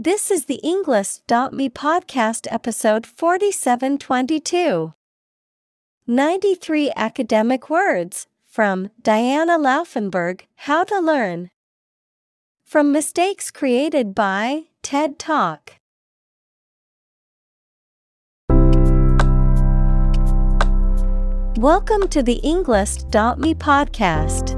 This is the Englist.me podcast episode 4722. 93 academic words from Diana Laufenberg How to Learn. From mistakes created by TED Talk. Welcome to the Englist.me podcast.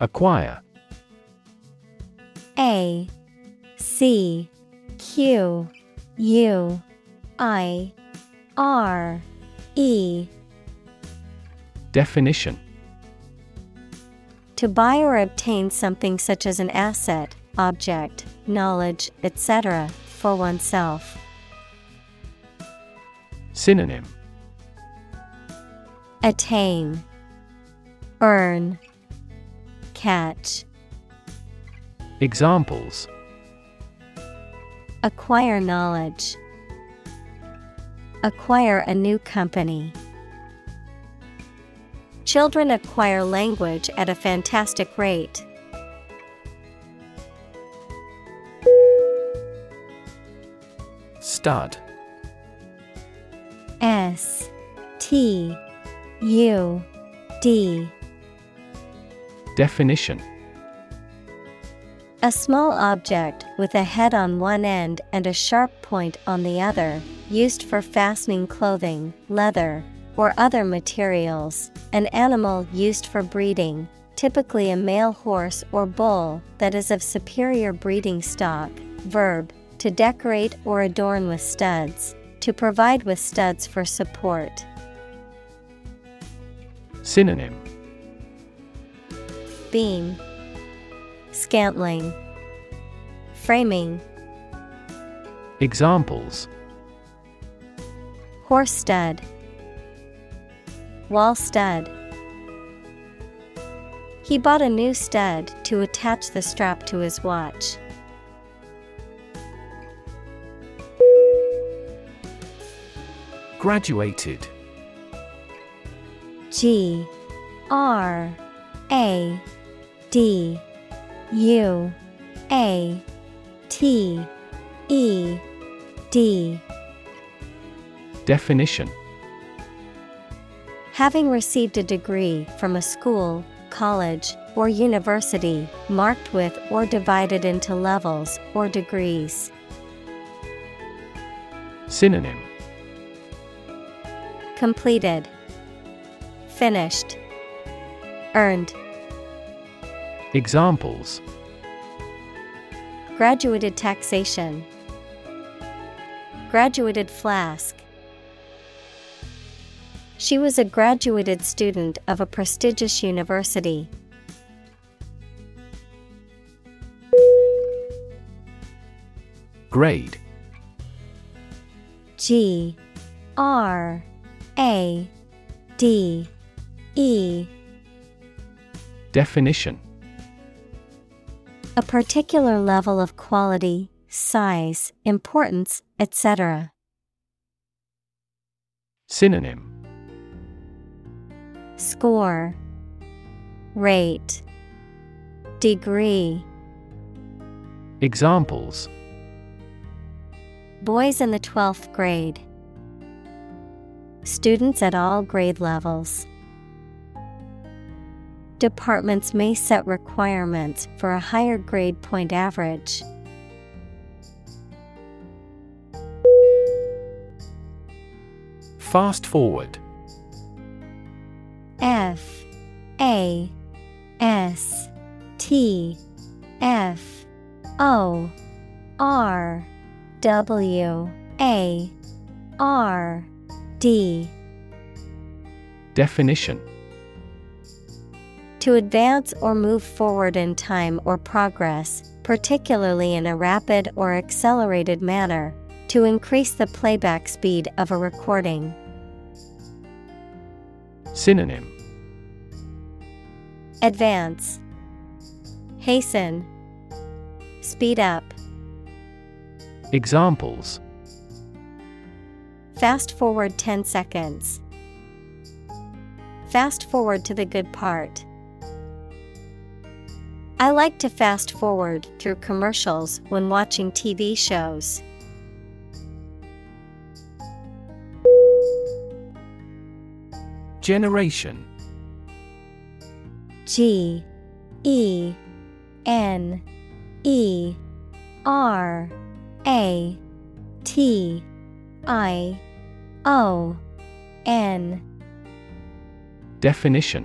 Acquire. A C Q U I R E. Definition. To buy or obtain something such as an asset, object, knowledge, etc., for oneself. Synonym. Attain, Earn, Catch. Examples Acquire knowledge. Acquire a new company. Children acquire language at a fantastic rate. Stud S T U D Definition A small object with a head on one end and a sharp point on the other, used for fastening clothing, leather, or other materials. An animal used for breeding, typically a male horse or bull that is of superior breeding stock. Verb to decorate or adorn with studs, to provide with studs for support. Synonym Beam, Scantling, Framing, Examples Horse stud, Wall stud. He bought a new stud to attach the strap to his watch. Graduated G R A D U A T E D. Definition. Having received a degree from a school, college, or university, marked with or divided into levels or degrees. Synonym. Completed, Finished, Earned. Examples. Graduated taxation, Graduated flask. She was a graduated student of a prestigious university. Grade. G. R. A. D. E. Definition A particular level of quality, size, importance, etc. Synonym Score Rate Degree Examples Boys in the 12th grade. Students at all grade levels. Departments may set requirements for a higher grade point average. Fast forward. F A S T F O R W A R D. Definition. To advance or move forward in time or progress, particularly in a rapid or accelerated manner, to increase the playback speed of a recording. Synonym Advance Hasten Speed up Examples Fast forward 10 seconds. Fast forward to the good part. I like to fast forward through commercials when watching TV shows. Generation. G E N E R A T I O N. Definition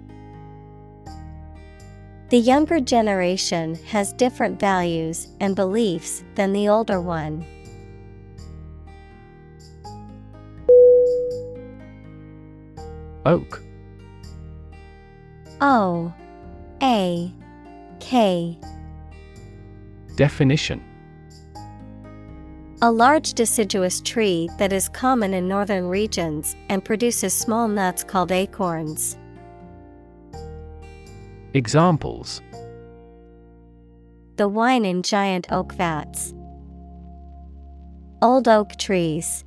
The younger generation has different values and beliefs than the older one. Oak O A K Definition A large deciduous tree that is common in northern regions and produces small nuts called acorns. Examples The wine in giant oak vats. Old oak trees.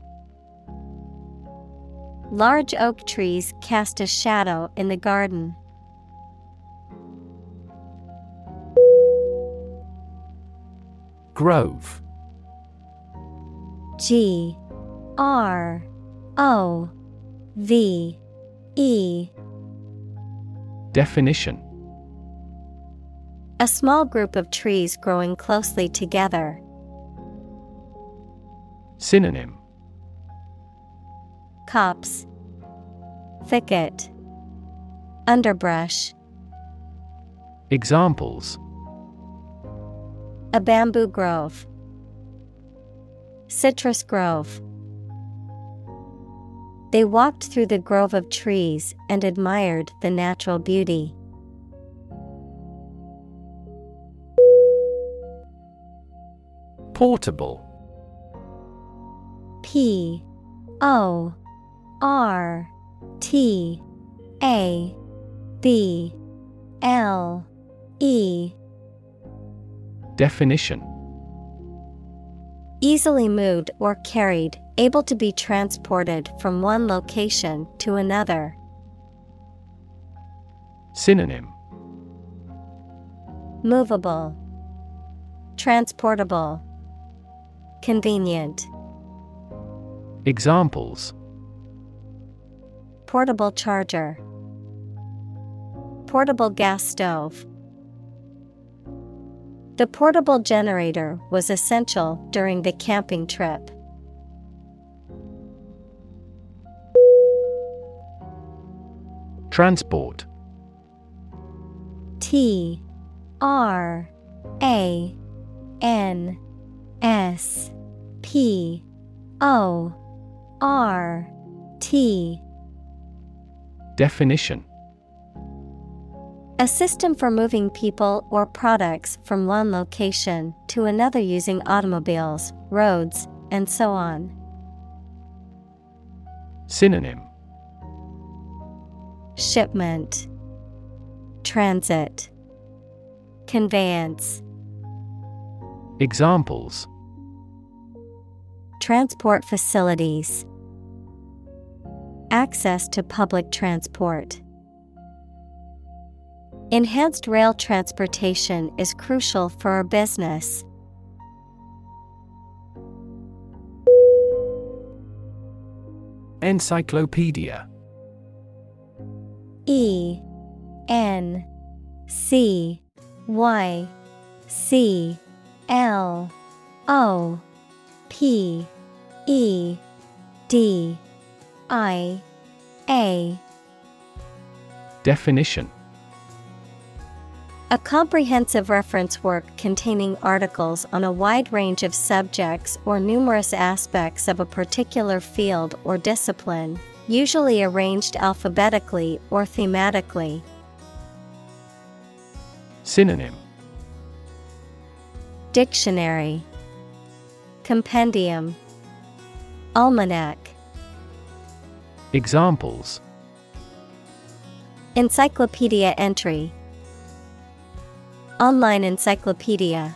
Large oak trees cast a shadow in the garden. Grove G R O V E Definition A small group of trees growing closely together. Synonym Copse Thicket Underbrush Examples A bamboo grove. Citrus grove. They walked through the grove of trees and admired the natural beauty. Portable. P O R T A B L E. Definition. Easily moved or carried, able to be transported from one location to another. Synonym. Movable, Transportable, Convenient. Examples Portable charger, Portable gas stove. The portable generator was essential during the camping trip. Transport T R A N S P O R T. Definition. A system for moving people or products from one location to another using automobiles, roads, and so on. Synonym. Shipment, Transit, Conveyance, Examples Transport facilities, access to public transport. Enhanced rail transportation is crucial for our business. Encyclopedia E N C Y C L O P E D I A. Definition. A comprehensive reference work containing articles on a wide range of subjects or numerous aspects of a particular field or discipline, usually arranged alphabetically or thematically. Synonym. Dictionary. Compendium Almanac. Examples. Encyclopedia entry. Online encyclopedia.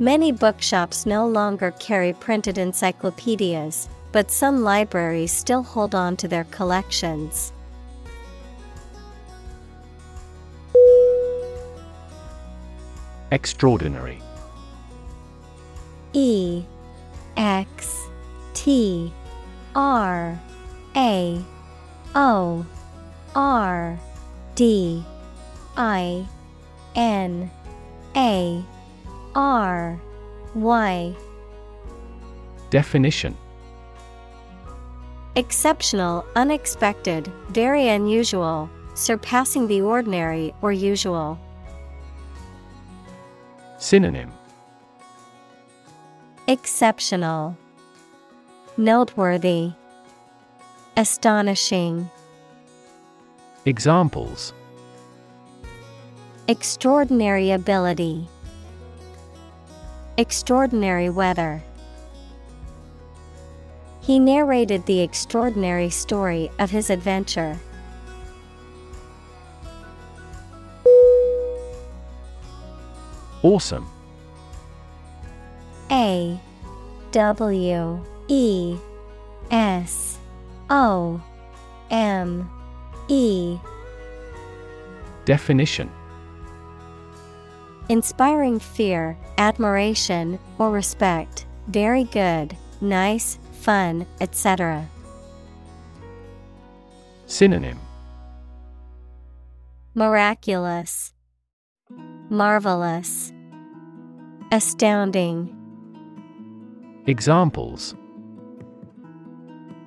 Many bookshops no longer carry printed encyclopedias, but some libraries still hold on to their collections. Extraordinary. E X T R A O R D I N A R Y Definition Exceptional, unexpected, very unusual, surpassing the ordinary or usual. Synonym Exceptional, Noteworthy, Astonishing, Examples Extraordinary ability, Extraordinary weather. He narrated the extraordinary story of his adventure. Awesome A W E S O M E. Definition. Inspiring fear, admiration, or respect. Very good, nice, fun, etc. Synonym. Miraculous, Marvelous, Astounding, Examples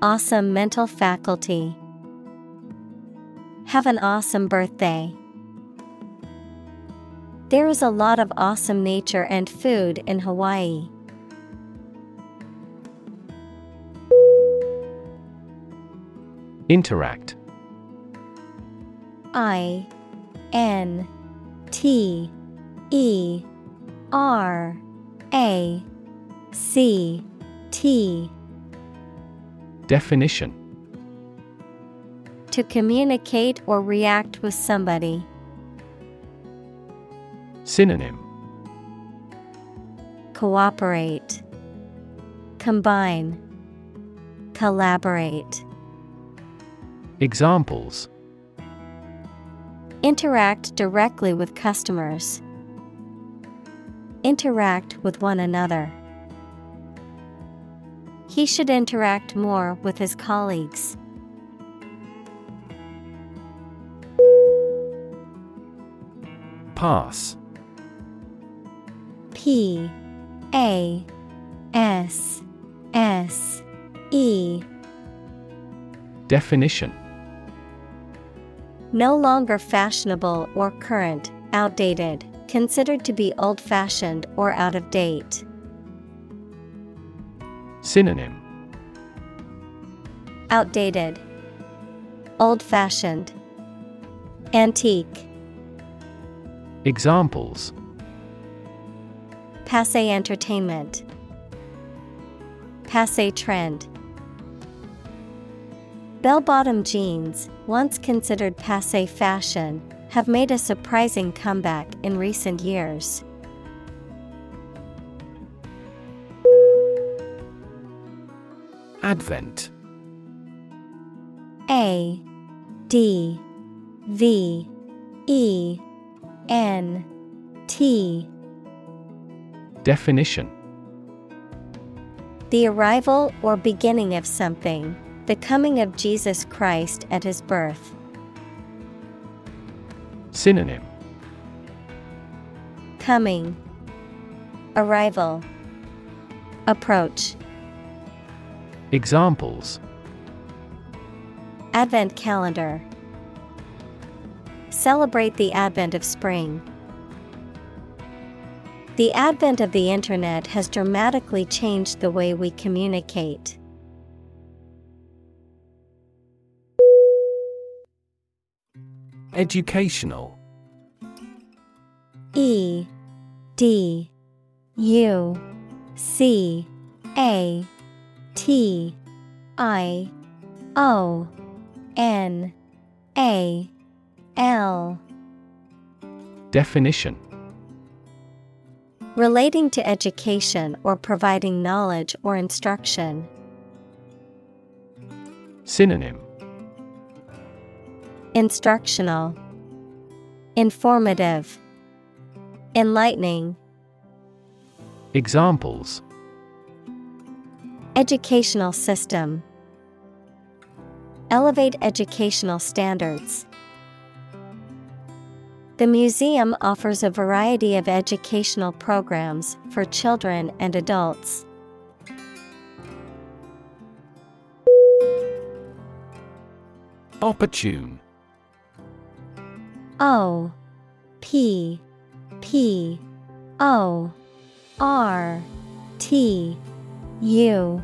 Awesome mental faculty. Have an awesome birthday. There is a lot of awesome nature and food in Hawaii. Interact I N T E R A C T Definition To communicate or react with somebody. Synonym Cooperate, Combine, Collaborate. Examples Interact directly with customers. Interact with one another. He should interact more with his colleagues. Passe P A S S E Definition No longer fashionable or current, outdated, considered to be old fashioned or out of date. Synonym. Outdated, Old fashioned, Antique, Examples. Passe entertainment, Passe trend. Bell bottom jeans, once considered passe fashion, have made a surprising comeback in recent years. Advent. A D V E N T. Definition. The arrival or beginning of something, the coming of Jesus Christ at his birth. Synonym. Coming, Arrival, Approach. Examples Advent calendar. Celebrate the advent of spring. The advent of the Internet has dramatically changed the way we communicate. Educational E D U C A T I O N A L. Definition. Relating to education or providing knowledge or instruction. Synonym. Instructional, Informative, Enlightening. Examples Educational system. Elevate educational standards. The museum offers a variety of educational programs for children and adults. Opportune O P P O R T U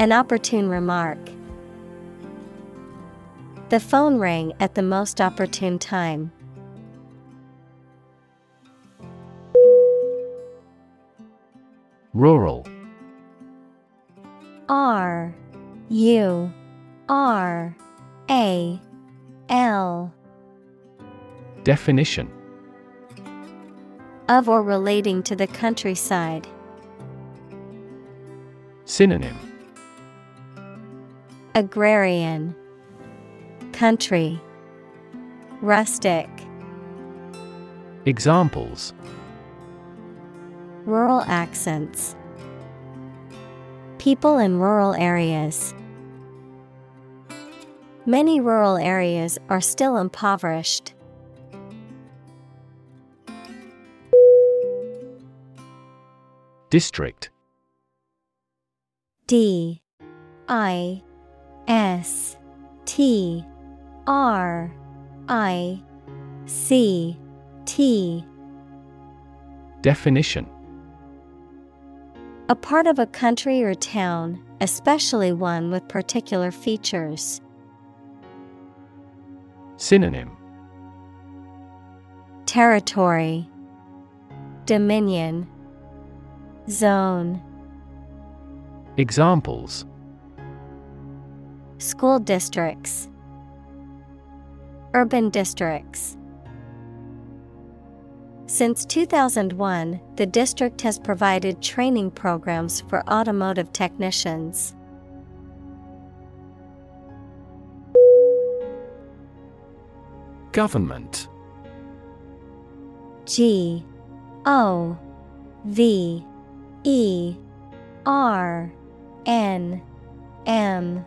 An opportune remark. The phone rang at the most opportune time. Rural R U R A L Definition of or relating to the countryside. Synonym Agrarian Country Rustic Examples Rural accents People in rural areas. Many rural areas are still impoverished. District D I S T R I C T. Definition. A part of a country or town, especially one with particular features. Synonym. Territory. Dominion. Zone. Examples School districts Urban districts. Since 2001, the district has provided training programs for automotive technicians. Government. G O V E R N M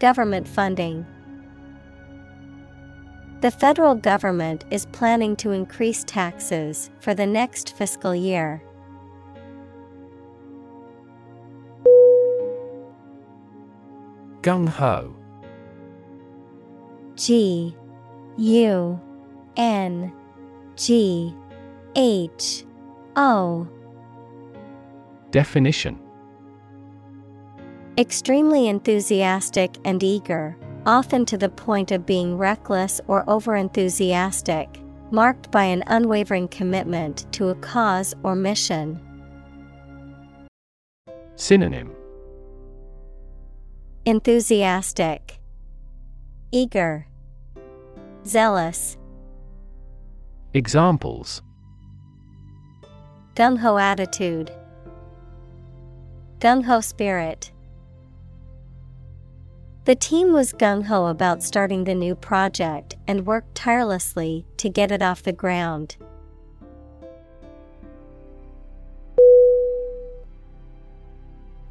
Government funding. The federal government is planning to increase taxes for the next fiscal year. Gung ho. G. U. N. G. H. O. Definition Extremely enthusiastic and eager, often to the point of being reckless or overenthusiastic, marked by an unwavering commitment to a cause or mission. Synonym. Enthusiastic, Eager, Zealous, Examples. Gung ho attitude, Gung ho spirit. The team was gung ho about starting the new project and worked tirelessly to get it off the ground.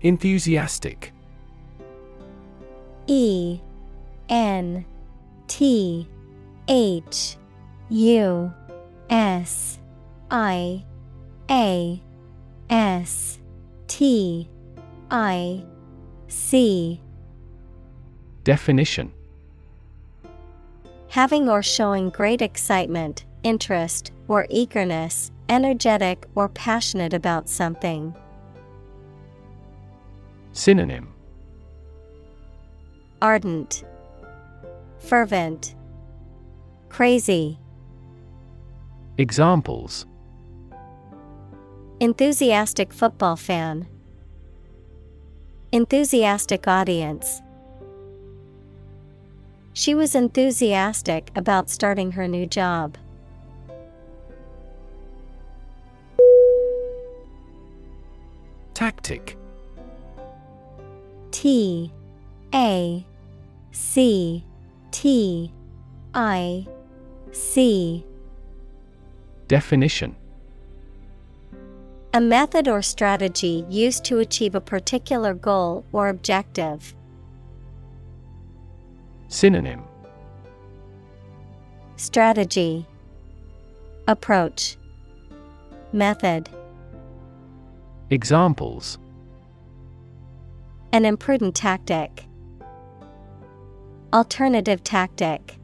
Enthusiastic E N T H U S I A S T I C Definition Having or showing great excitement, interest, or eagerness, energetic or passionate about something. Synonym Ardent, Fervent, Crazy. Examples Enthusiastic football fan. Enthusiastic audience. She was enthusiastic about starting her new job. Tactic T A C T I C Definition A method or strategy used to achieve a particular goal or objective. Synonym Strategy Approach Method Examples An imprudent tactic. Alternative tactic.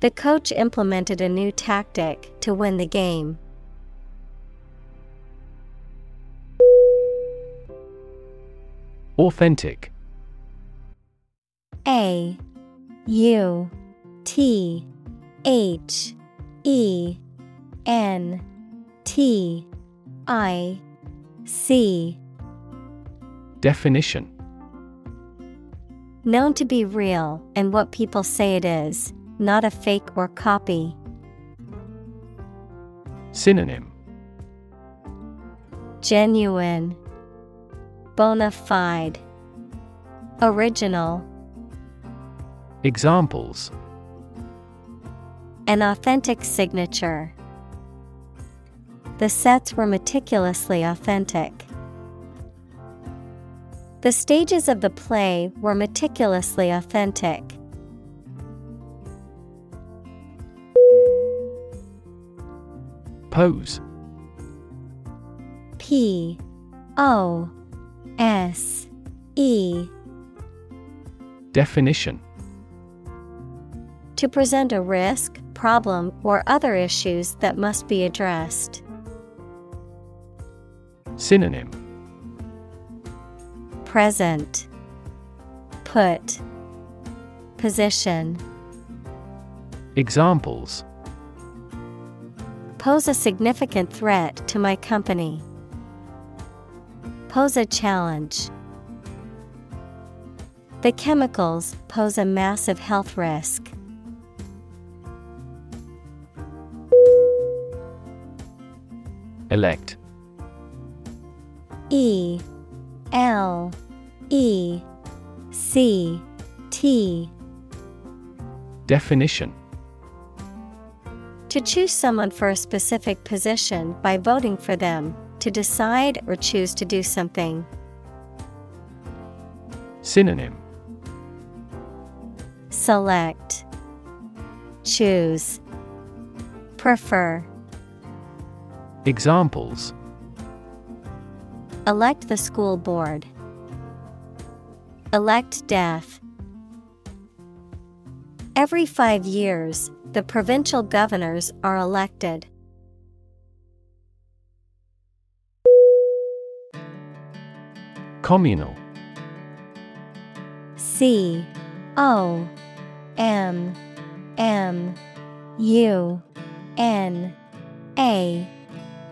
The coach implemented a new tactic to win the game. Authentic A U T H E N T I C. Definition. Known to be real and what people say it is, not a fake or copy. Synonym. Genuine, Bona fide, Original, Examples An authentic signature. The sets were meticulously authentic. The stages of the play were meticulously authentic. Pose P O S E Definition To present a risk, problem, or other issues that must be addressed. Synonym Present Put Position Examples Pose a significant threat to my company. Pose a challenge. The chemicals pose a massive health risk. Elect. E L E C T. Definition. To choose someone for a specific position by voting for them, to decide or choose to do something. Synonym. Select. Choose, prefer. Examples Elect the school board. Elect death. Every five years, the provincial governors are elected. Communal C O M M U N A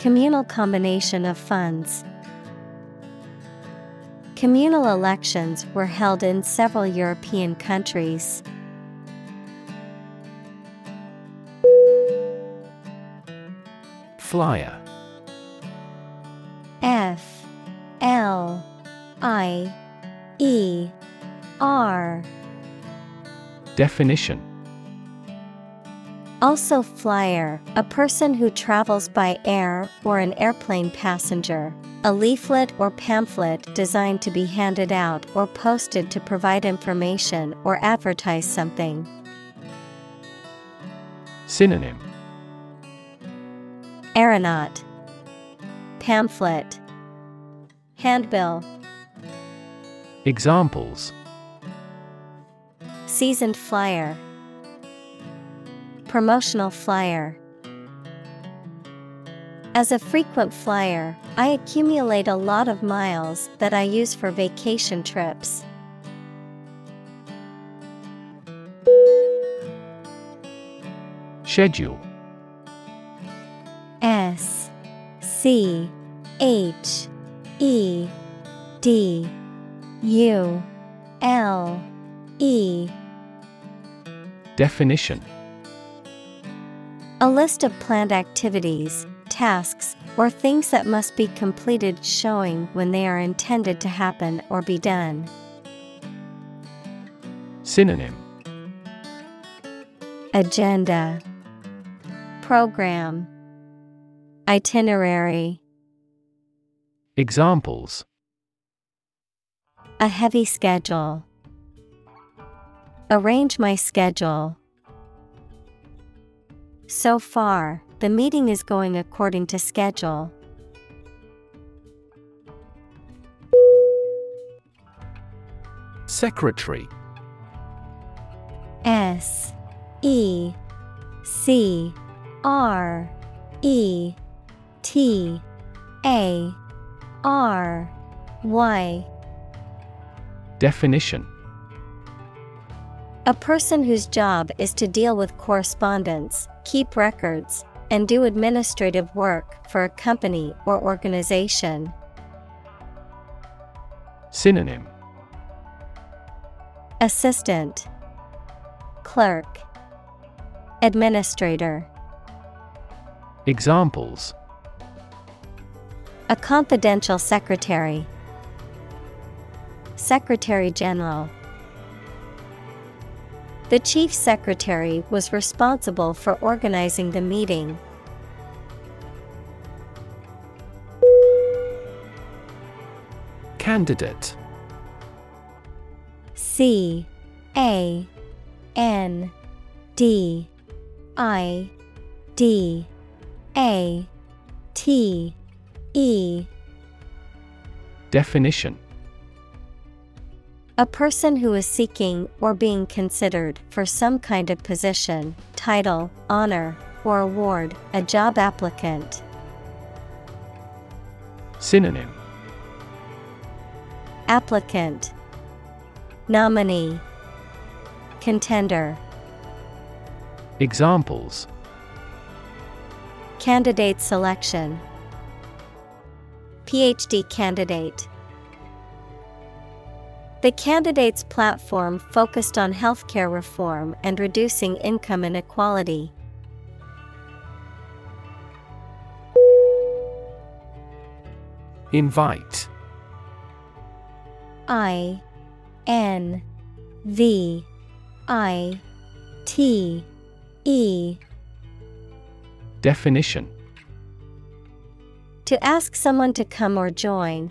Communal combination of funds. Communal elections were held in several European countries. Flier. F. L. I. E. R. Definition Also flyer, a person who travels by air or an airplane passenger. A leaflet or pamphlet designed to be handed out or posted to provide information or advertise something. Synonym. Aeronaut. Pamphlet. Handbill. Examples. Seasoned flyer Promotional flyer. As a frequent flyer, I accumulate a lot of miles that I use for vacation trips. Schedule. S C H E D U L E. Definition A list of planned activities, tasks, or things that must be completed showing when they are intended to happen or be done. Synonym Agenda Program Itinerary Examples A heavy schedule. Arrange my schedule. So far, the meeting is going according to schedule. Secretary. S E C R E T A R Y. Definition A person whose job is to deal with correspondence, keep records, and do administrative work for a company or organization. Synonym. Assistant. Clerk. Administrator. Examples. A confidential secretary. Secretary General The Chief Secretary was responsible for organizing the meeting. Candidate. C. A. N. D. I. D. A. T. E. Definition A person who is seeking or being considered for some kind of position, title, honor, or award, a job applicant. Synonym. Applicant. Nominee. Contender. Examples. Candidate selection. PhD candidate the candidate's platform focused on healthcare reform and reducing income inequality. Invite. I N V I T E. Definition. To ask someone to come or join,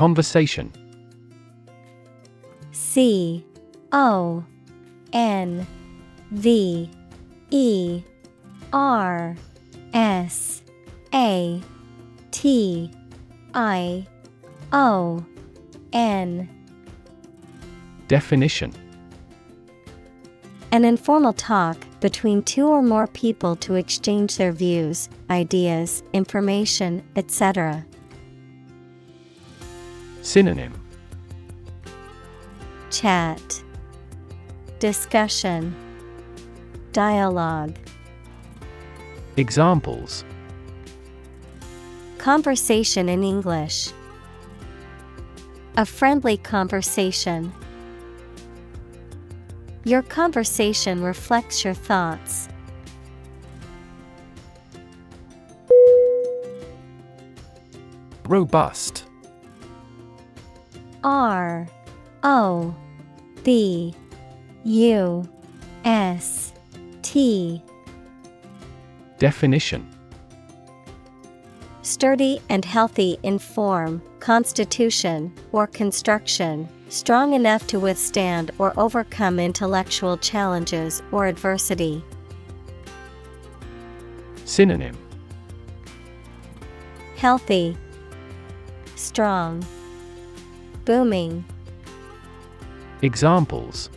Conversation. C O N V E R S A T I O N. Definition. An informal talk between two or more people to exchange their views, ideas, information, etc. Synonym. Chat. Discussion. Dialogue. Examples. Conversation in English. A friendly conversation. Your conversation reflects your thoughts. Robust R O B U S T. Definition. Sturdy and healthy in form, constitution, or construction, strong enough to withstand or overcome intellectual challenges or adversity. Synonym. Healthy, strong, booming, Examples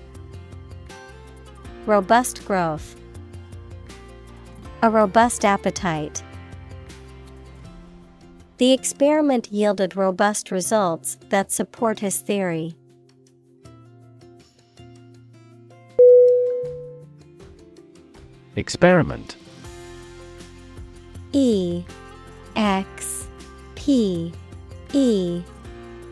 robust growth, a robust appetite. The experiment yielded robust results that support his theory. Experiment E X P E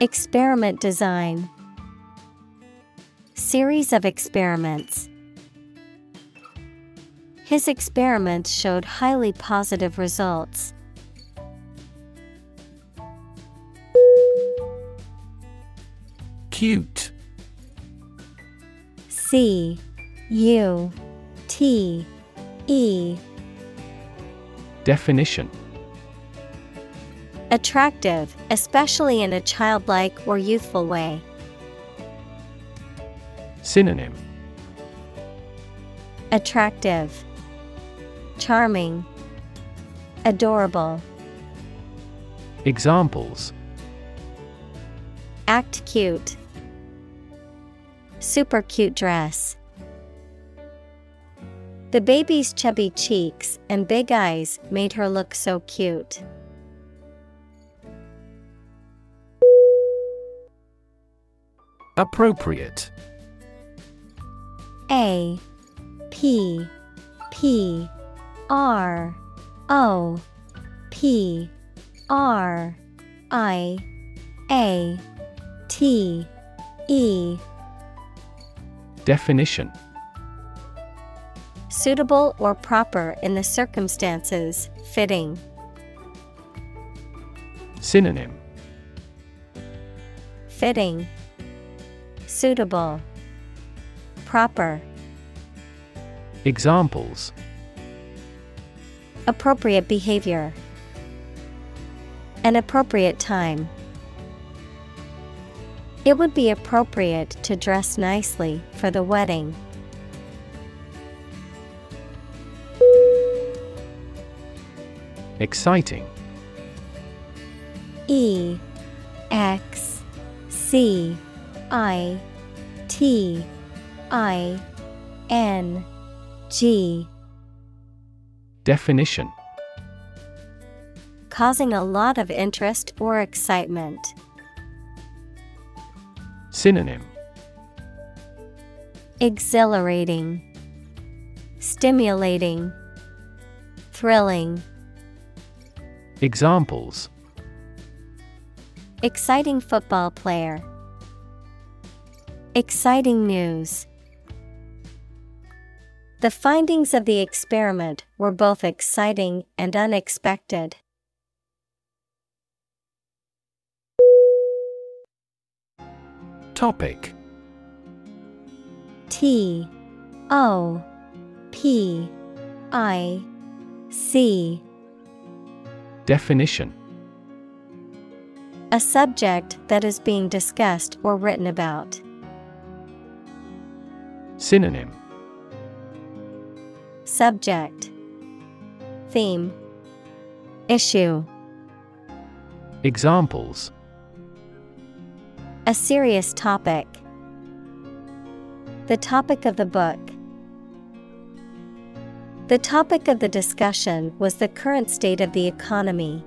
Experiment design Series of experiments. His experiments showed highly positive results. Cute C U T E Definition Attractive, especially in a childlike or youthful way. Synonym Attractive, Charming, Adorable. Examples Act cute. Super cute dress. The baby's chubby cheeks and big eyes made her look so cute. Appropriate. A P P R O P R I A T E. Definition. Suitable or proper in the circumstances, fitting. Synonym. Fitting, Suitable, Proper. Examples Appropriate behavior. An appropriate time. It would be appropriate to dress nicely for the wedding. Exciting. E X C I T I N G Definition Causing a lot of interest or excitement. Synonym Exhilarating, Stimulating, Thrilling. Examples Exciting football player. Exciting news. The findings of the experiment were both exciting and unexpected. Topic T O P I C Definition A subject that is being discussed or written about. Synonym Subject Theme Issue Examples A serious topic. The topic of the book. The topic of the discussion was the current state of the economy.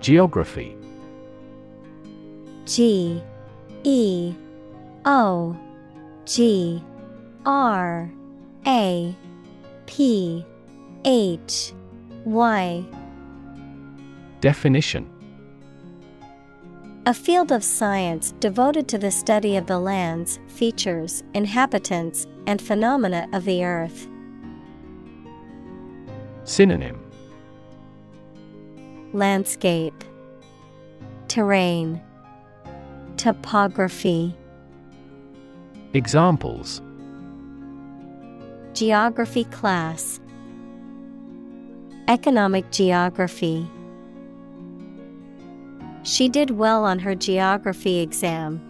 Geography G E O G R A P H Y Definition. A field of science devoted to the study of the lands, features, inhabitants, and phenomena of the earth. Synonym. Landscape. Terrain Topography. Examples. Geography class. Economic geography. She did well on her geography exam.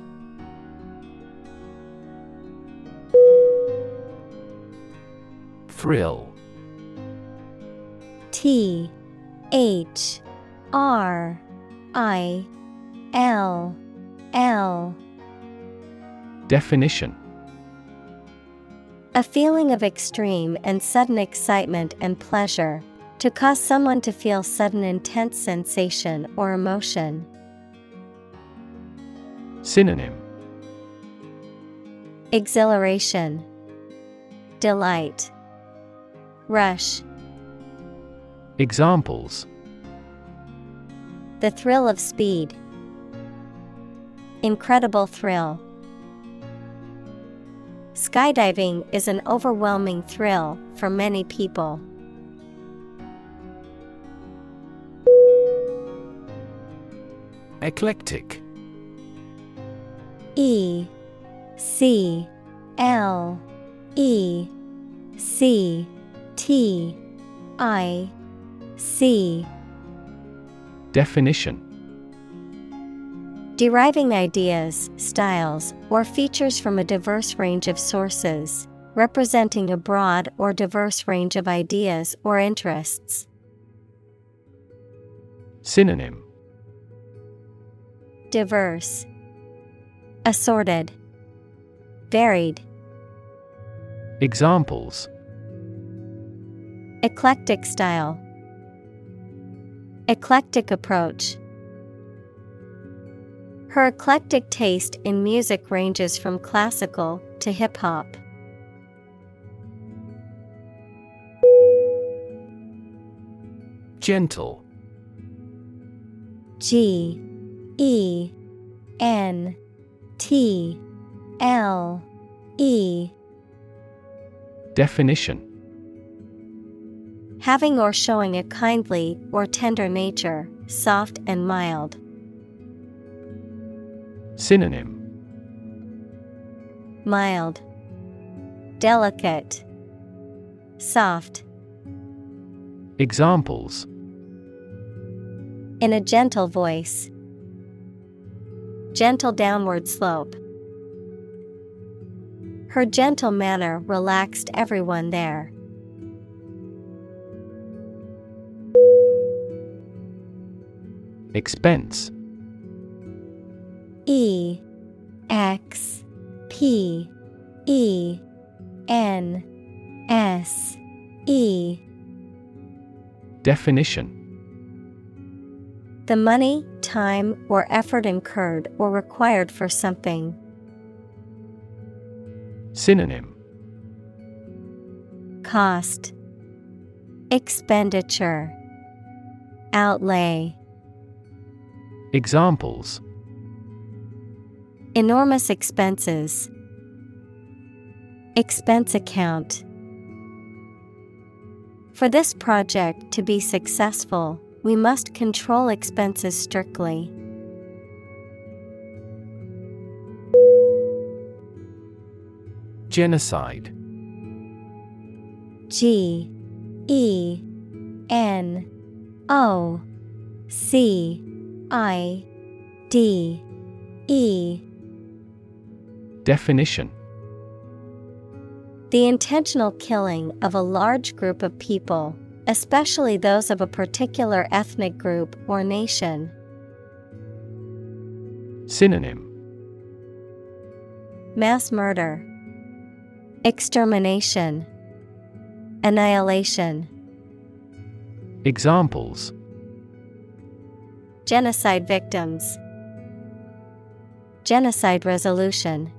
Thrill. T H R I L L Definition A feeling of extreme and sudden excitement and pleasure, to cause someone to feel sudden intense sensation or emotion. Synonym Exhilaration, Delight, Rush. Examples The thrill of speed. Incredible thrill. Skydiving is an overwhelming thrill for many people. Eclectic E C L E C T I C Definition Deriving ideas, styles, or features from a diverse range of sources, representing a broad or diverse range of ideas or interests. Synonym Diverse, Assorted, Varied. Examples Eclectic style, Eclectic approach. Her eclectic taste in music ranges from classical to hip hop. Gentle G E N T L E Definition Having or showing a kindly or tender nature, soft and mild. Synonym Mild, Delicate, Soft. Examples In a gentle voice, Gentle downward slope. Her gentle manner relaxed everyone there. Expense E X P E N S E. Definition. The money, time, or effort incurred or required for something. Synonym. Cost. Expenditure. Outlay. Examples Enormous expenses. Expense account. For this project to be successful, we must control expenses strictly. Genocide G E N O C I D E Definition The intentional killing of a large group of people, especially those of a particular ethnic group or nation. Synonym Mass murder, Extermination, Annihilation. Examples Genocide victims, Genocide resolution.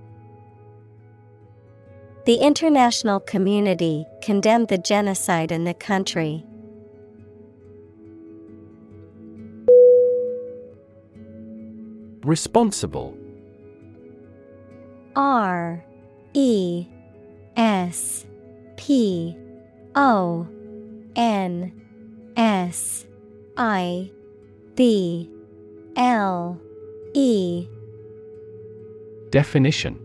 The international community condemned the genocide in the country. Responsible. R E S P O N S I B L E. Definition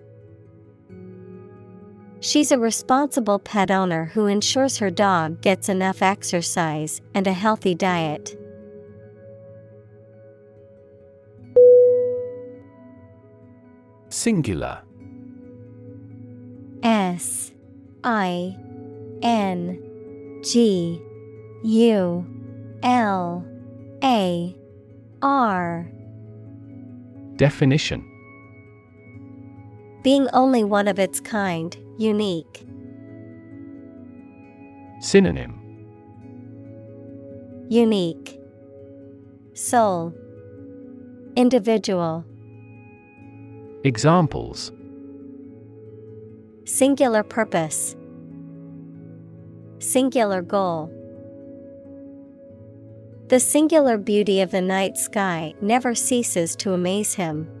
She's a responsible pet owner who ensures her dog gets enough exercise and a healthy diet. Singular. S I N G U L A R. Definition. Being only one of its kind, unique. Synonym Unique. Sole. Individual. Examples Singular purpose. Singular goal. The singular beauty of the night sky never ceases to amaze him.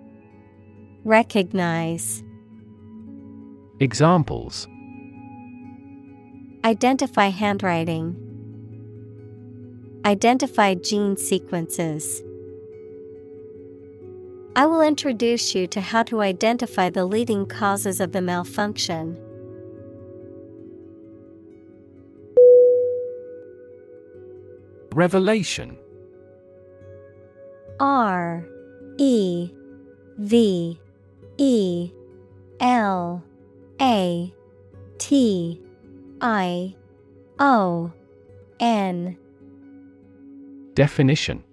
Recognize Examples Identify handwriting. Identify gene sequences. I will introduce you to how to identify the leading causes of the malfunction. Revelation R E V E L A T I O N. Definition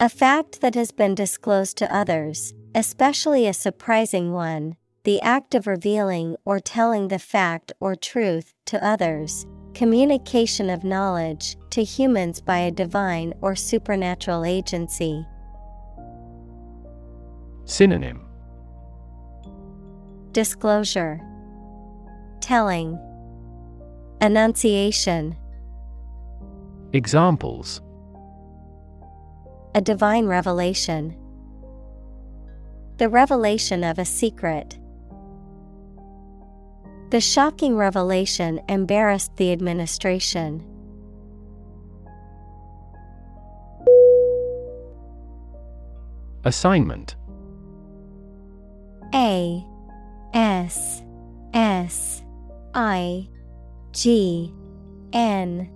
A fact that has been disclosed to others, especially a surprising one, the act of revealing or telling the fact or truth to others, communication of knowledge to humans by a divine or supernatural agency. Synonym Disclosure Telling Annunciation Examples A divine revelation. The revelation of a secret. The shocking revelation embarrassed the administration. Assignment A S S I G N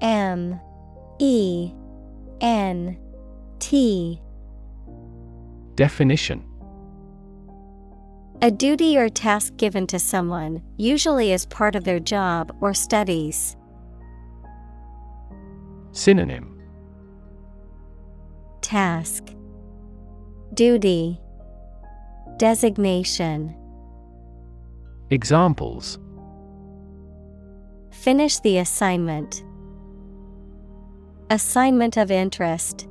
M E N T. Definition. A duty or task given to someone, usually as part of their job or studies. Synonym. Task. Duty Designation Examples Finish the assignment. Assignment of interest.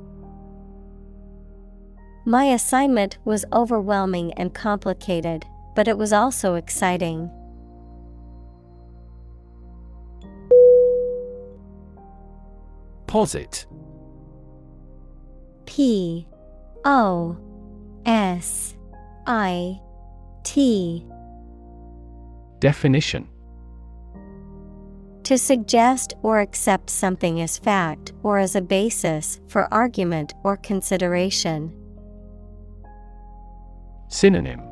My assignment was overwhelming and complicated, but it was also exciting. Posit P O S I T Definition To suggest or accept something as fact or as a basis for argument or consideration. Synonym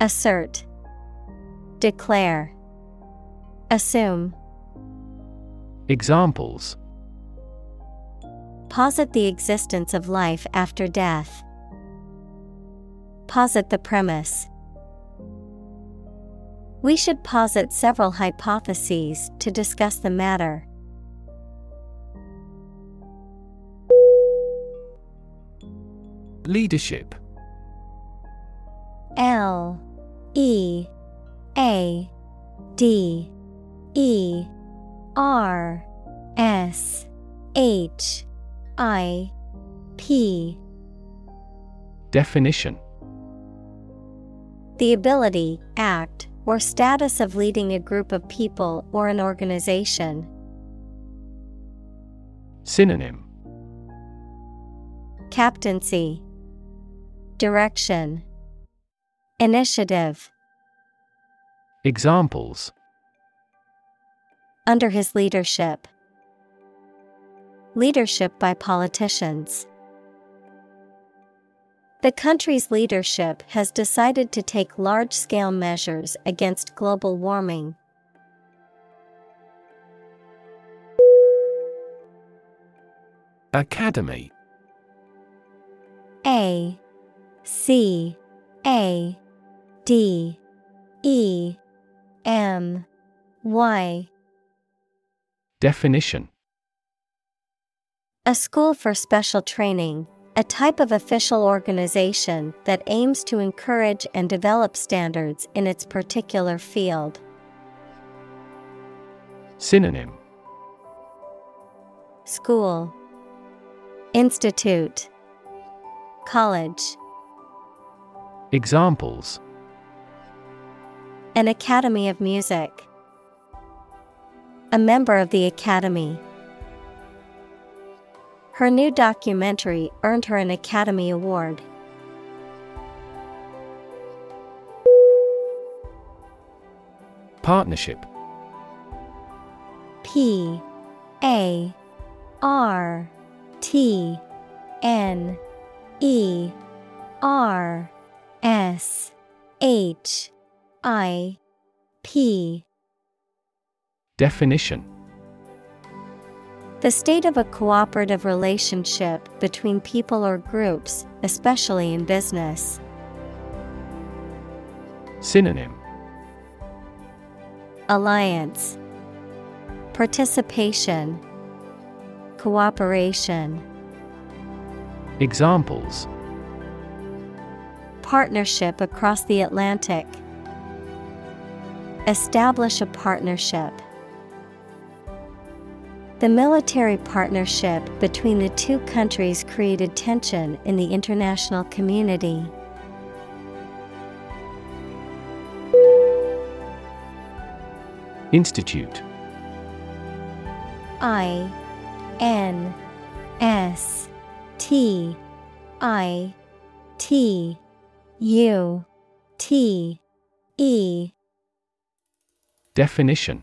Assert, Declare, Assume. Examples Posit the existence of life after death. Posit the premise. We should posit several hypotheses to discuss the matter. Leadership L E A D E R S H I P Definition The ability, act, or status of leading a group of people or an organization. Synonym Captaincy, Direction, Initiative. Examples Under his leadership, Leadership by politicians. The country's leadership has decided to take large scale measures against global warming. Academy. A C A D E M Y. Definition. A school for special training, a type of official organization that aims to encourage and develop standards in its particular field. Synonym. School. Institute. College. Examples. An Academy of Music. A member of the Academy Her new documentary earned her an Academy Award. Partnership. P A R T N E R S H I P. Definition The state of a cooperative relationship between people or groups, especially in business. Synonym Alliance Participation Cooperation Examples Partnership across the Atlantic. Establish a partnership. The military partnership between the two countries created tension in the international community. Institute. I N S T I T U T E. Definition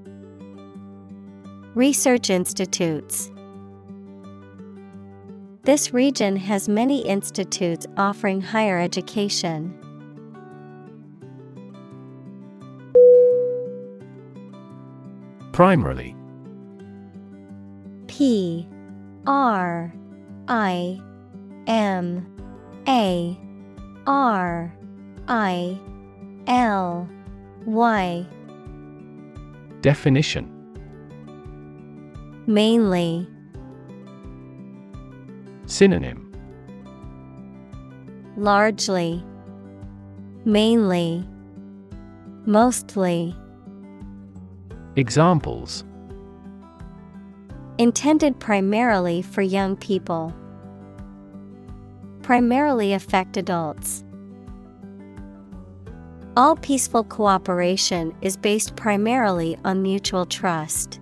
Research institutes. This region has many institutes offering higher education. Primarily P R I M A R I L Y Definition Mainly Synonym Largely Mainly Mostly Examples Intended primarily for young people. Primarily affect adults. All peaceful cooperation is based primarily on mutual trust.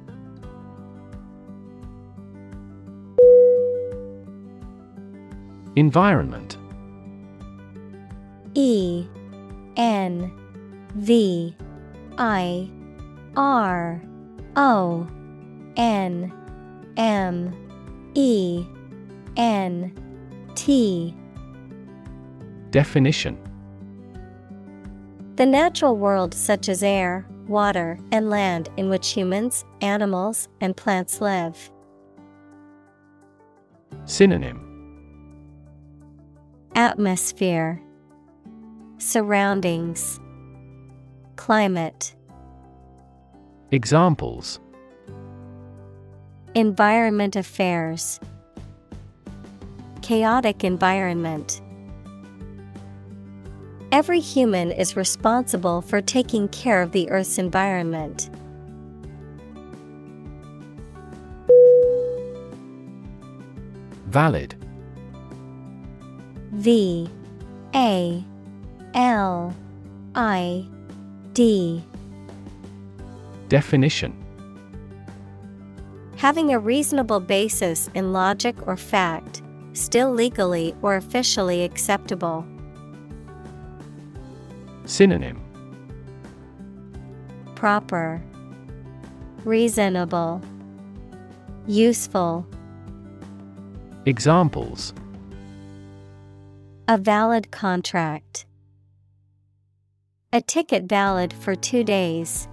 Environment. E N V I R O N M E N T. Definition. The natural world, such as air, water, and land, in which humans, animals, and plants live. Synonym Atmosphere, Surroundings, Climate. Examples Environment affairs. Chaotic environment. Every human is responsible for taking care of the Earth's environment. Valid V A L I D. Definition. Having a reasonable basis in logic or fact, still legally or officially acceptable. Synonym. Proper, Reasonable, Useful. Examples A valid contract. A ticket valid for two days.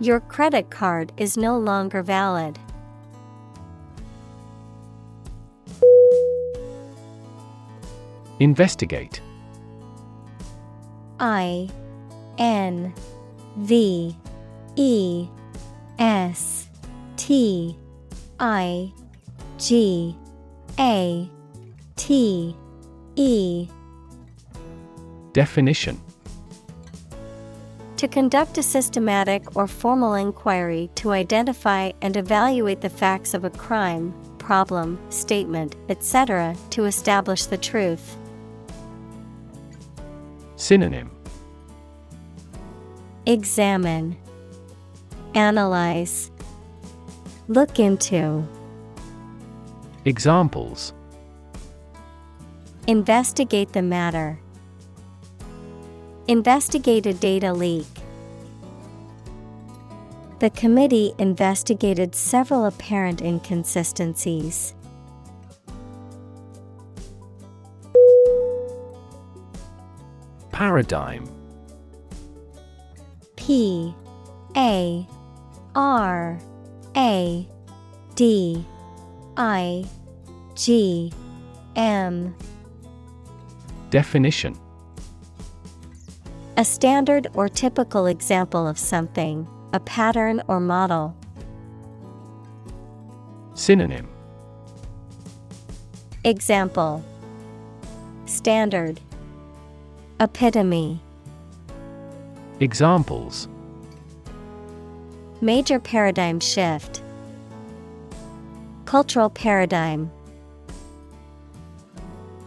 Your credit card is no longer valid. Investigate I N V E S T I G A T E. Definition. To conduct a systematic or formal inquiry to identify and evaluate the facts of a crime, problem, statement, etc., to establish the truth. Synonym. Examine, Analyze, Look into, Examples Investigate the matter, Investigate a data leak. The committee investigated several apparent inconsistencies. Paradigm P A R A D I G M Definition A standard or typical example of something, a pattern or model. Synonym Example Standard Epitome Examples Major paradigm shift. Cultural paradigm.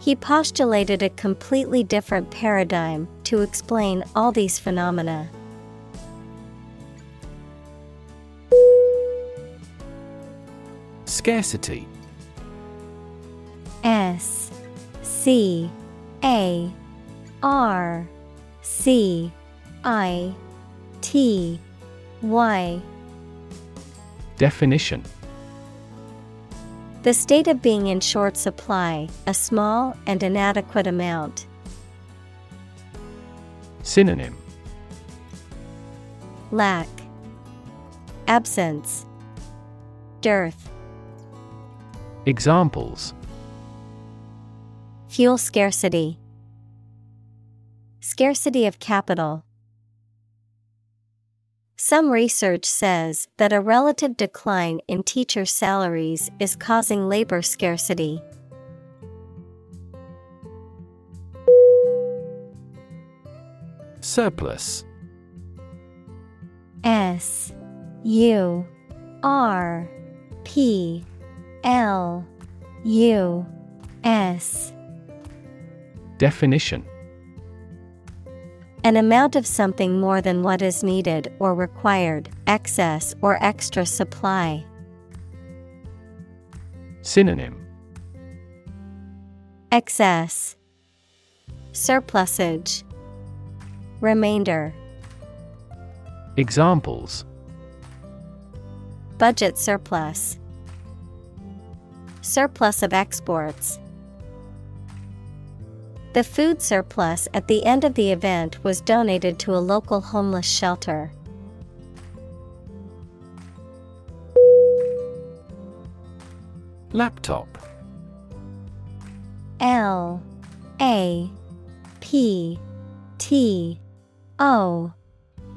He postulated a completely different paradigm to explain all these phenomena. Scarcity. S C A R C I T Y. Definition The state of being in short supply, a small and inadequate amount. Synonym. Lack, Absence, Dearth, Examples. Fuel scarcity, Scarcity of capital. Some research says that a relative decline in teacher salaries is causing labor scarcity. Surplus. S U R P L U S. Definition An amount of something more than what is needed or required, excess or extra supply. Synonym. Excess, Surplusage, Remainder, Examples. Budget surplus, Surplus of exports. The food surplus at the end of the event was donated to a local homeless shelter. Laptop. L A P T O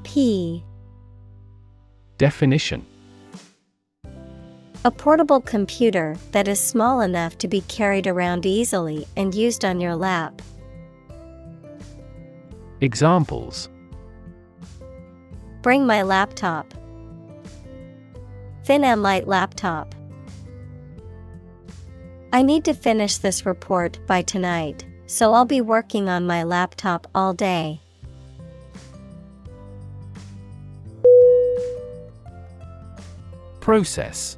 P. Definition A portable computer that is small enough to be carried around easily and used on your lap. Examples Bring my laptop. Thin and light laptop. I need to finish this report by tonight, so I'll be working on my laptop all day. Process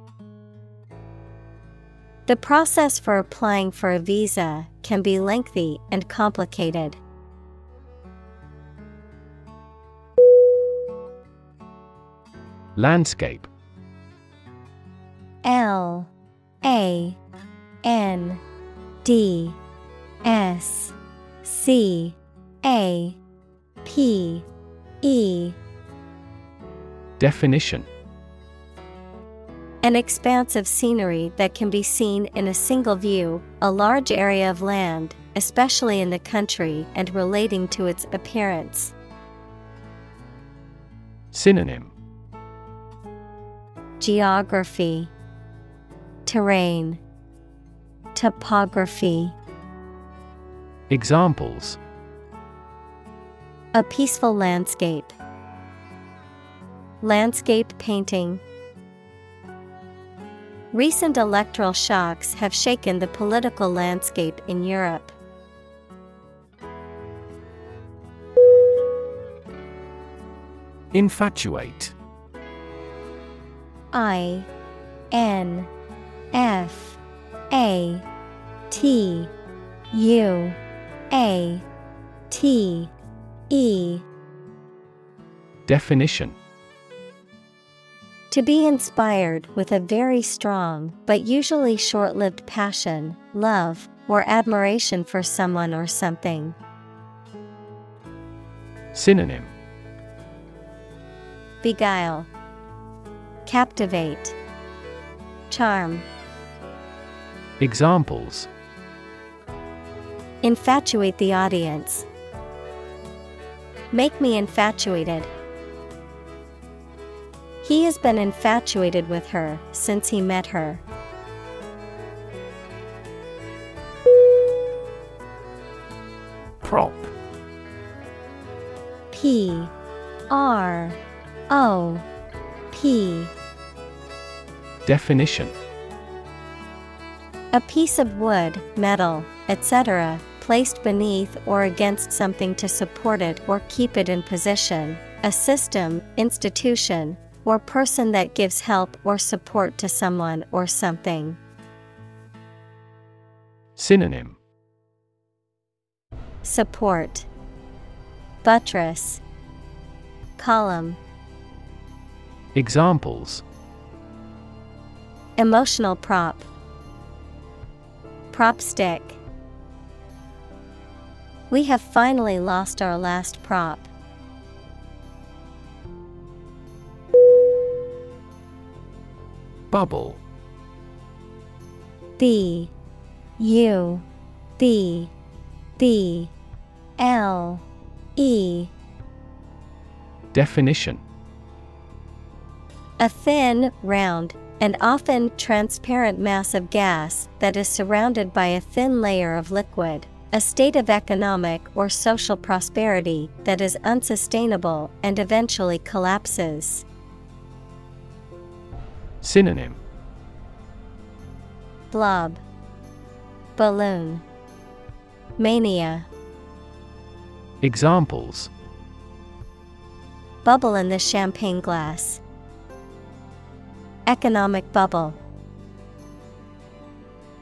The process for applying for a visa can be lengthy and complicated. Landscape. L A N D S C A P E. Definition An expanse of scenery that can be seen in a single view, a large area of land, especially in the country and relating to its appearance. Synonym Geography, Terrain, Topography. Examples A peaceful landscape, Landscape painting. Recent electoral shocks have shaken the political landscape in Europe. Infatuate. I N F A T U A T E. Definition To be inspired with a very strong but usually short lived passion, love, or admiration for someone or something. Synonym Beguile, Captivate, Charm. Examples Infatuate the audience. Make me infatuated. He has been infatuated with her since he met her. Prop. P. R. O. P. Definition. A piece of wood, metal, etc., placed beneath or against something to support it or keep it in position, a system, institution, or person that gives help or support to someone or something. Synonym. Support. Buttress. Column. Examples. Emotional prop. Prop stick. We have finally lost our last prop. Bubble B U B B L E Definition A thin, round, and often transparent mass of gas that is surrounded by a thin layer of liquid. A state of economic or social prosperity that is unsustainable and eventually collapses. Synonym Blob Balloon Mania Examples Bubble in the champagne glass. Economic bubble.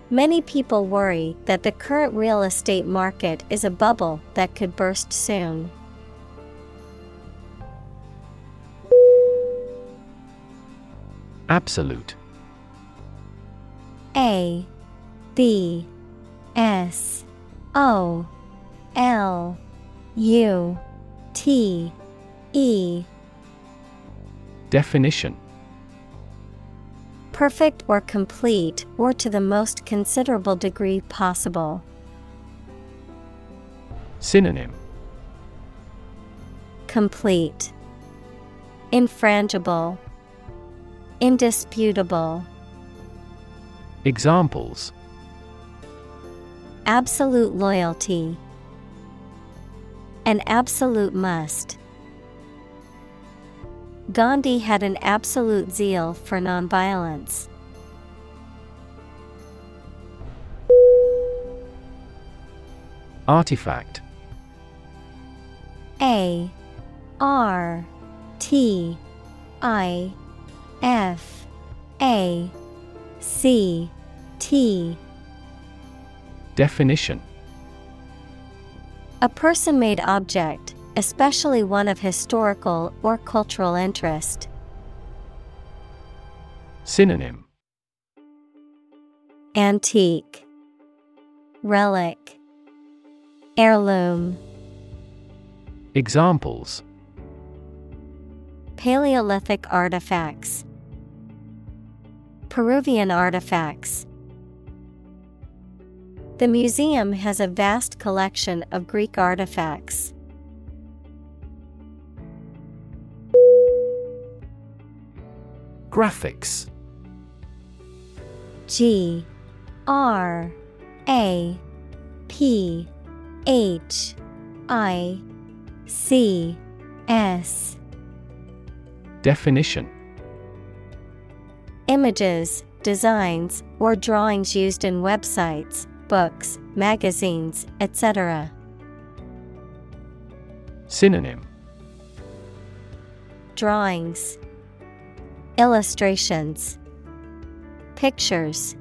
Many people worry that the current real estate market is a bubble that could burst soon. Absolute. A B S O L U T E. Definition. Perfect or complete or to the most considerable degree possible. Synonym. Complete. Infrangible Indisputable Examples Absolute loyalty An absolute must. Gandhi had an absolute zeal for nonviolence. Artifact A R T I F A C T. Definition. A person made object, especially one of historical or cultural interest. Synonym. Antique. Relic. Heirloom. Examples. Paleolithic artifacts Peruvian artifacts. The museum has a vast collection of Greek artifacts. Graphics G R A P H I C S Definition Images, designs, or drawings used in websites, books, magazines, etc. Synonym. Drawings, Illustrations, Pictures,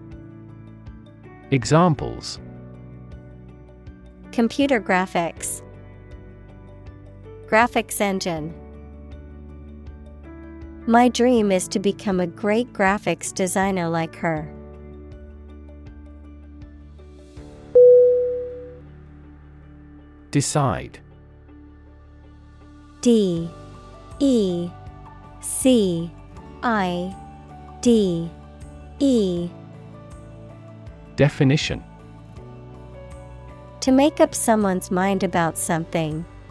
Examples. Computer graphics, Graphics engine. My dream is to become a great graphics designer like her. Decide. D. E. C. I. D. E. Definition. To make up someone's mind about something,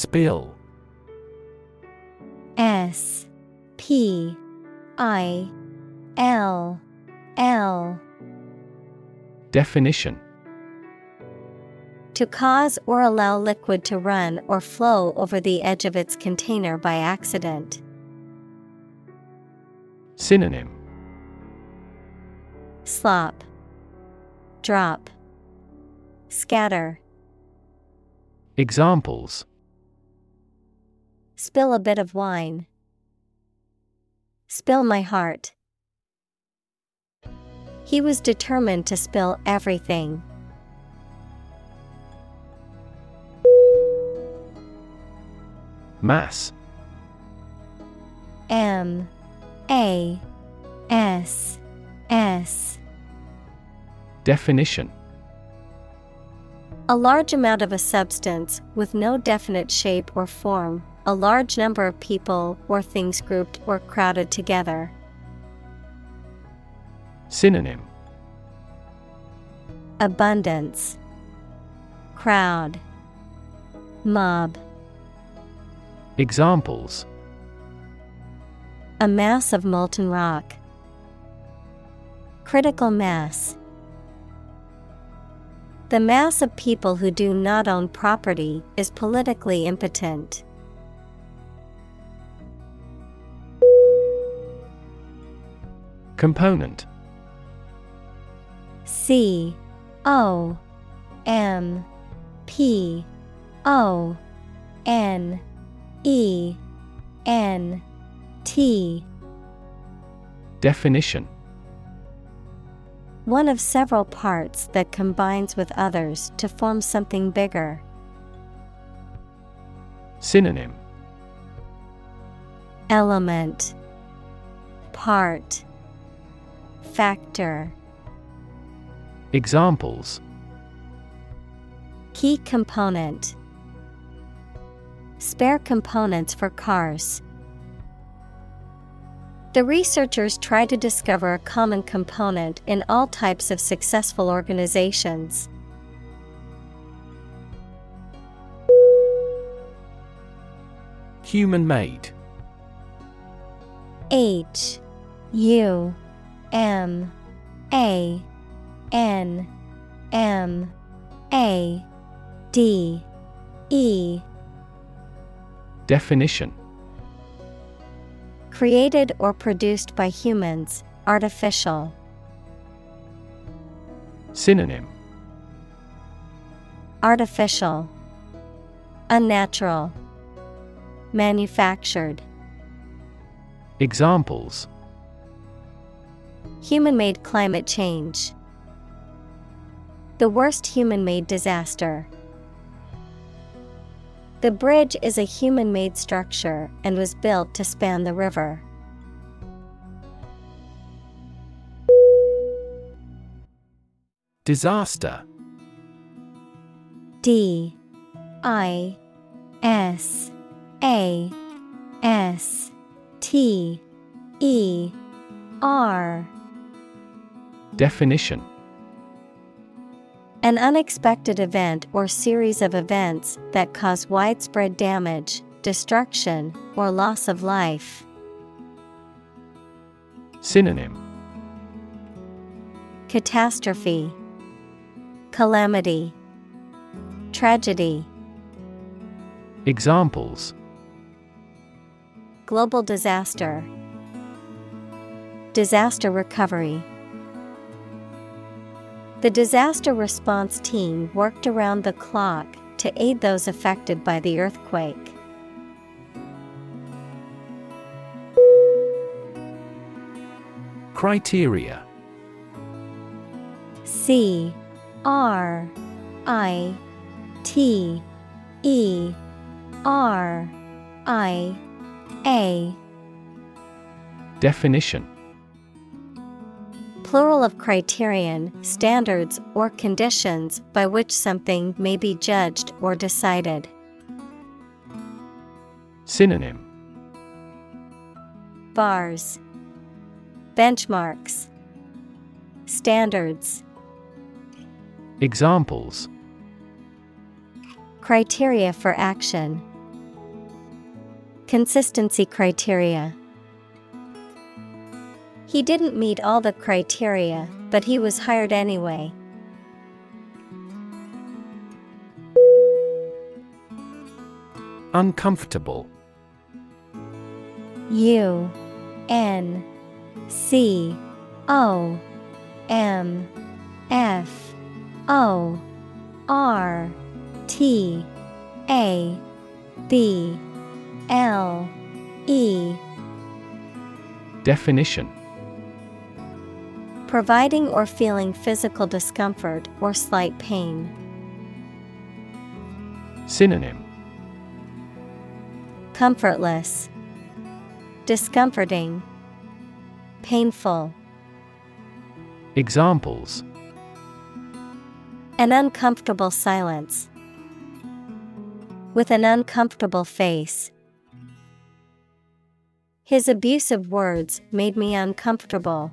Spill. S P I L L. Definition. To cause or allow liquid to run or flow over the edge of its container by accident. Synonym. Slop, Drop, Scatter. Examples Spill a bit of wine. Spill my heart. He was determined to spill everything. Mass. M. A. S. S. Definition. A large amount of a substance with no definite shape or form, a large number of people or things grouped or crowded together. Synonym Abundance, Crowd, Mob. Examples A mass of molten rock. Critical mass. The mass of people who do not own property is politically impotent. Component. C O M P O N E N T. Definition. One of several parts that combines with others to form something bigger. Synonym. Element. Part Factor Examples Key component Spare components for cars. The researchers try to discover a common component in all types of successful organizations. Human made H U M A N M A D E. Definition. Created or produced by humans, artificial. Synonym. Artificial, Unnatural, Manufactured. Examples Human made climate change. The worst human made disaster. The bridge is a human made structure and was built to span the river. Disaster. D. I. S. A. S. T. E. R Definition. An unexpected event or series of events that cause widespread damage, destruction, or loss of life. Synonym. Catastrophe. Calamity. Tragedy. Examples. Global disaster. Disaster recovery The disaster response team worked around the clock to aid those affected by the earthquake. Criteria. C R I T E R I A. Definition Plural of criterion, standards, or conditions by which something may be judged or decided. Synonym. Bars, Benchmarks, Standards, Examples. Criteria for action, Consistency criteria. He didn't meet all the criteria, but he was hired anyway. Uncomfortable. U N C O M F O R T A B L E. Definition Providing or feeling physical discomfort or slight pain. Synonym Comfortless, Discomforting, Painful. Examples An uncomfortable silence. With an uncomfortable face. His abusive words made me uncomfortable.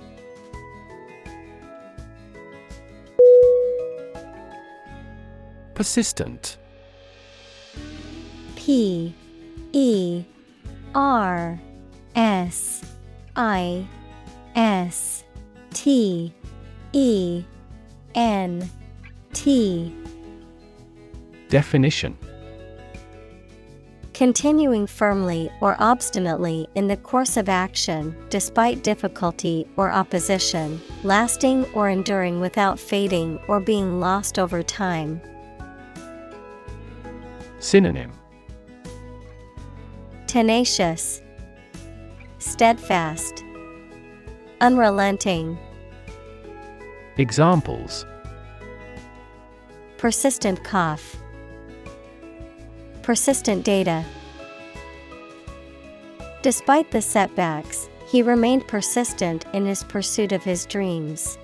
Persistent. P E R S I S T E N T. Definition. Continuing firmly or obstinately in the course of action despite difficulty or opposition, lasting or enduring without fading or being lost over time. Synonym. Tenacious, Steadfast, Unrelenting, Examples. Persistent cough, Persistent data. Despite the setbacks, he remained persistent in his pursuit of his dreams.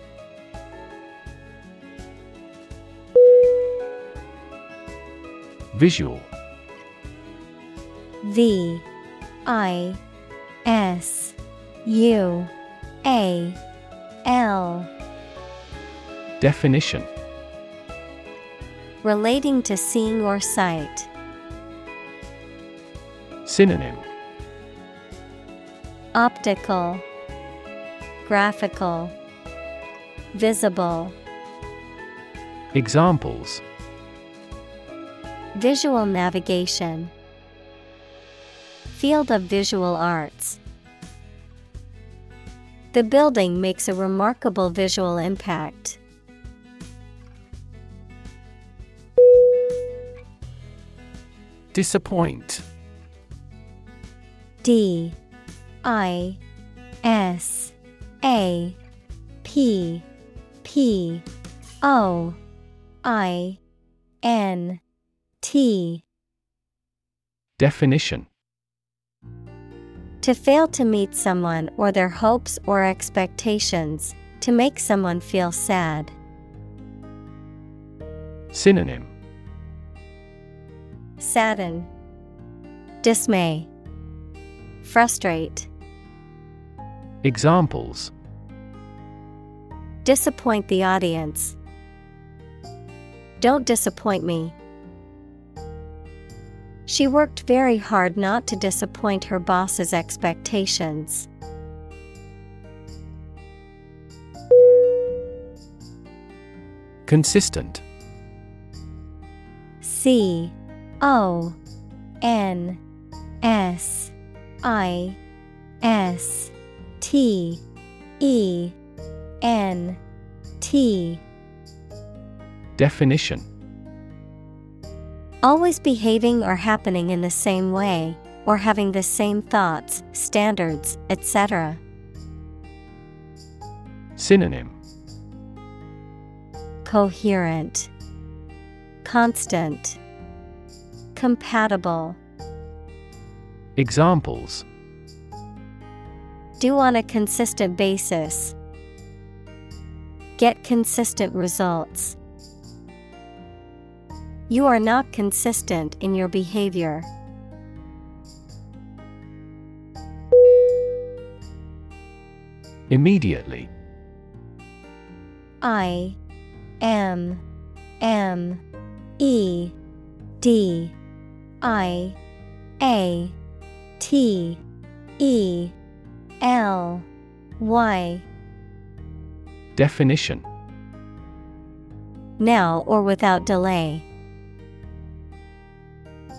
Visual. V I S U A L. Definition. Relating to seeing or sight. Synonym. Optical. Graphical. Visible. Examples Visual navigation. Field of visual arts. The building makes a remarkable visual impact. Disappoint. D I S A P P O I N T Definition To fail to meet someone or their hopes or expectations, to make someone feel sad. Synonym Sadden, Dismay, Frustrate, Examples Disappoint the audience. Don't disappoint me. She worked very hard not to disappoint her boss's expectations. Consistent. C O N S I S T E N T. Definition Always behaving or happening in the same way, or having the same thoughts, standards, etc. Synonym Coherent, Constant, Compatible. Examples Do on a consistent basis. Get consistent results. You are not consistent in your behavior. Immediately I M M E D I A T E L Y Definition Now or without delay.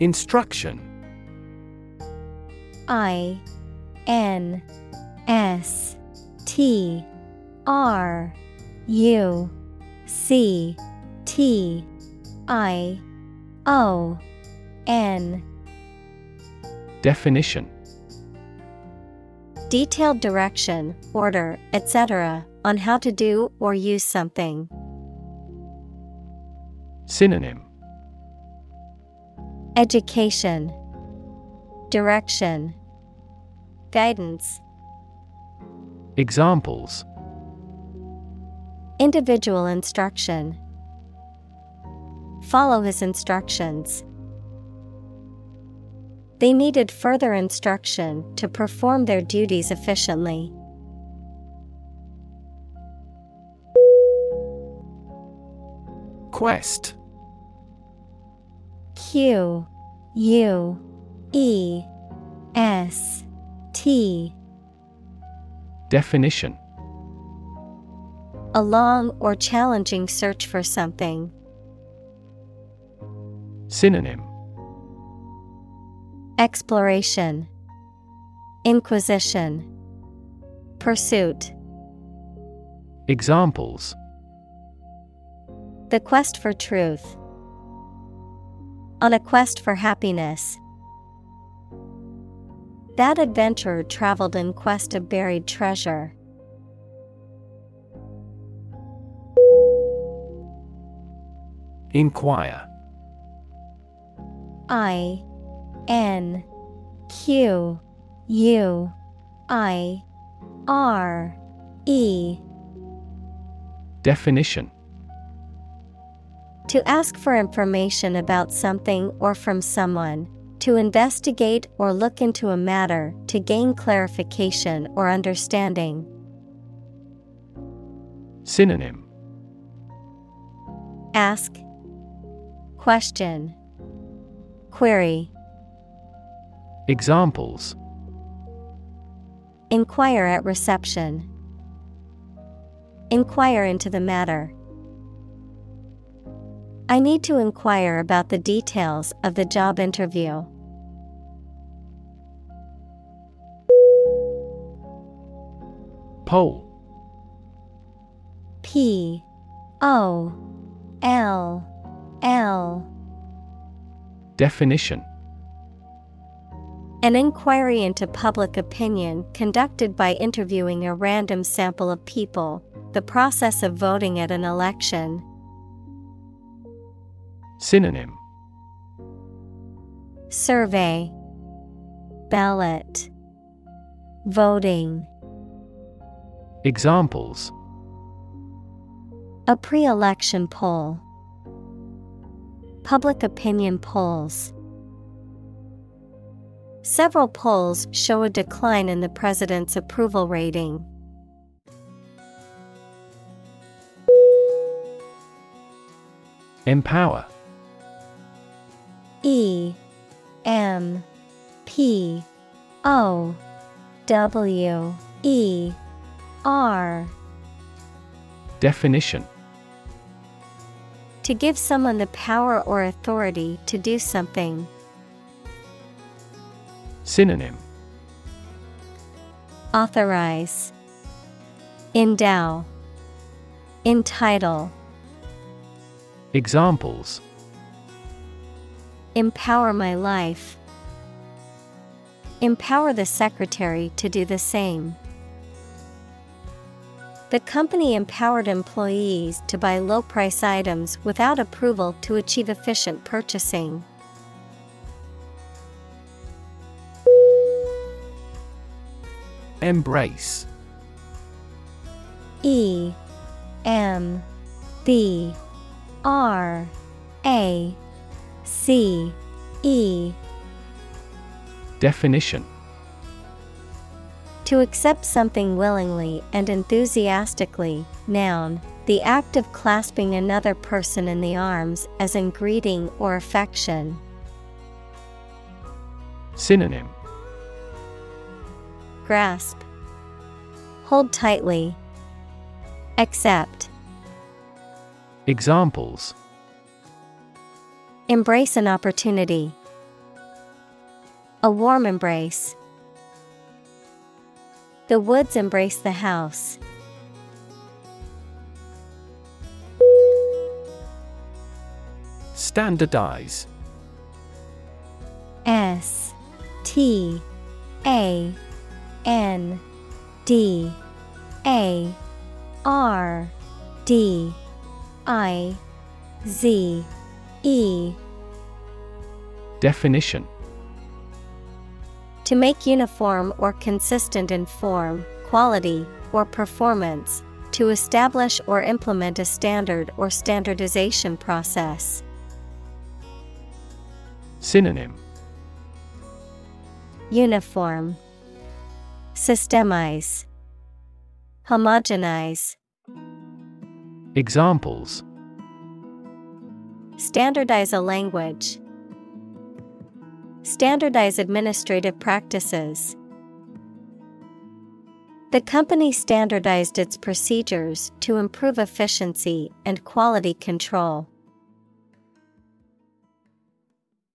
Instruction I N S T R U C T I O N Definition Detailed direction, order, etc., on how to do or use something. Synonym Education, Direction, Guidance, Examples Individual instruction. Follow his instructions. They needed further instruction to perform their duties efficiently. Quest Q U E S T Definition A long or challenging search for something. Synonym Exploration, Inquisition, Pursuit. Examples The quest for truth. On a quest for happiness. That adventurer traveled in quest of buried treasure. Inquire I N Q U I R E Definition To ask for information about something or from someone, to investigate or look into a matter to gain clarification or understanding. Synonym Ask, Question, Query. Examples Inquire at reception. Inquire into the matter. I need to inquire about the details of the job interview. Poll P. O. L. L. Definition. An inquiry into public opinion conducted by interviewing a random sample of people, the process of voting at an election. Synonym. Survey. Ballot. Voting. Examples. A pre election poll. Public opinion polls. Several polls show a decline in the president's approval rating. Empower E M P O W E R. Definition. To give someone the power or authority to do something. Synonym. Authorize. Endow. Entitle. Examples Empower my life. Empower the secretary to do the same. The company empowered employees to buy low price items without approval to achieve efficient purchasing. Embrace E M B R A C E. Definition. To accept something willingly and enthusiastically, noun, the act of clasping another person in the arms as in greeting or affection. Synonym. Grasp, Hold tightly, Accept, Examples Embrace an opportunity. A warm embrace. The woods embrace the house. Standardize S T A N D A R D I Z E. Definition. To make uniform or consistent in form, quality, or performance, to establish or implement a standard or standardization process. Synonym. Uniform, Systemize, Homogenize. Examples Standardize a language. Standardize administrative practices. The company standardized its procedures to improve efficiency and quality control.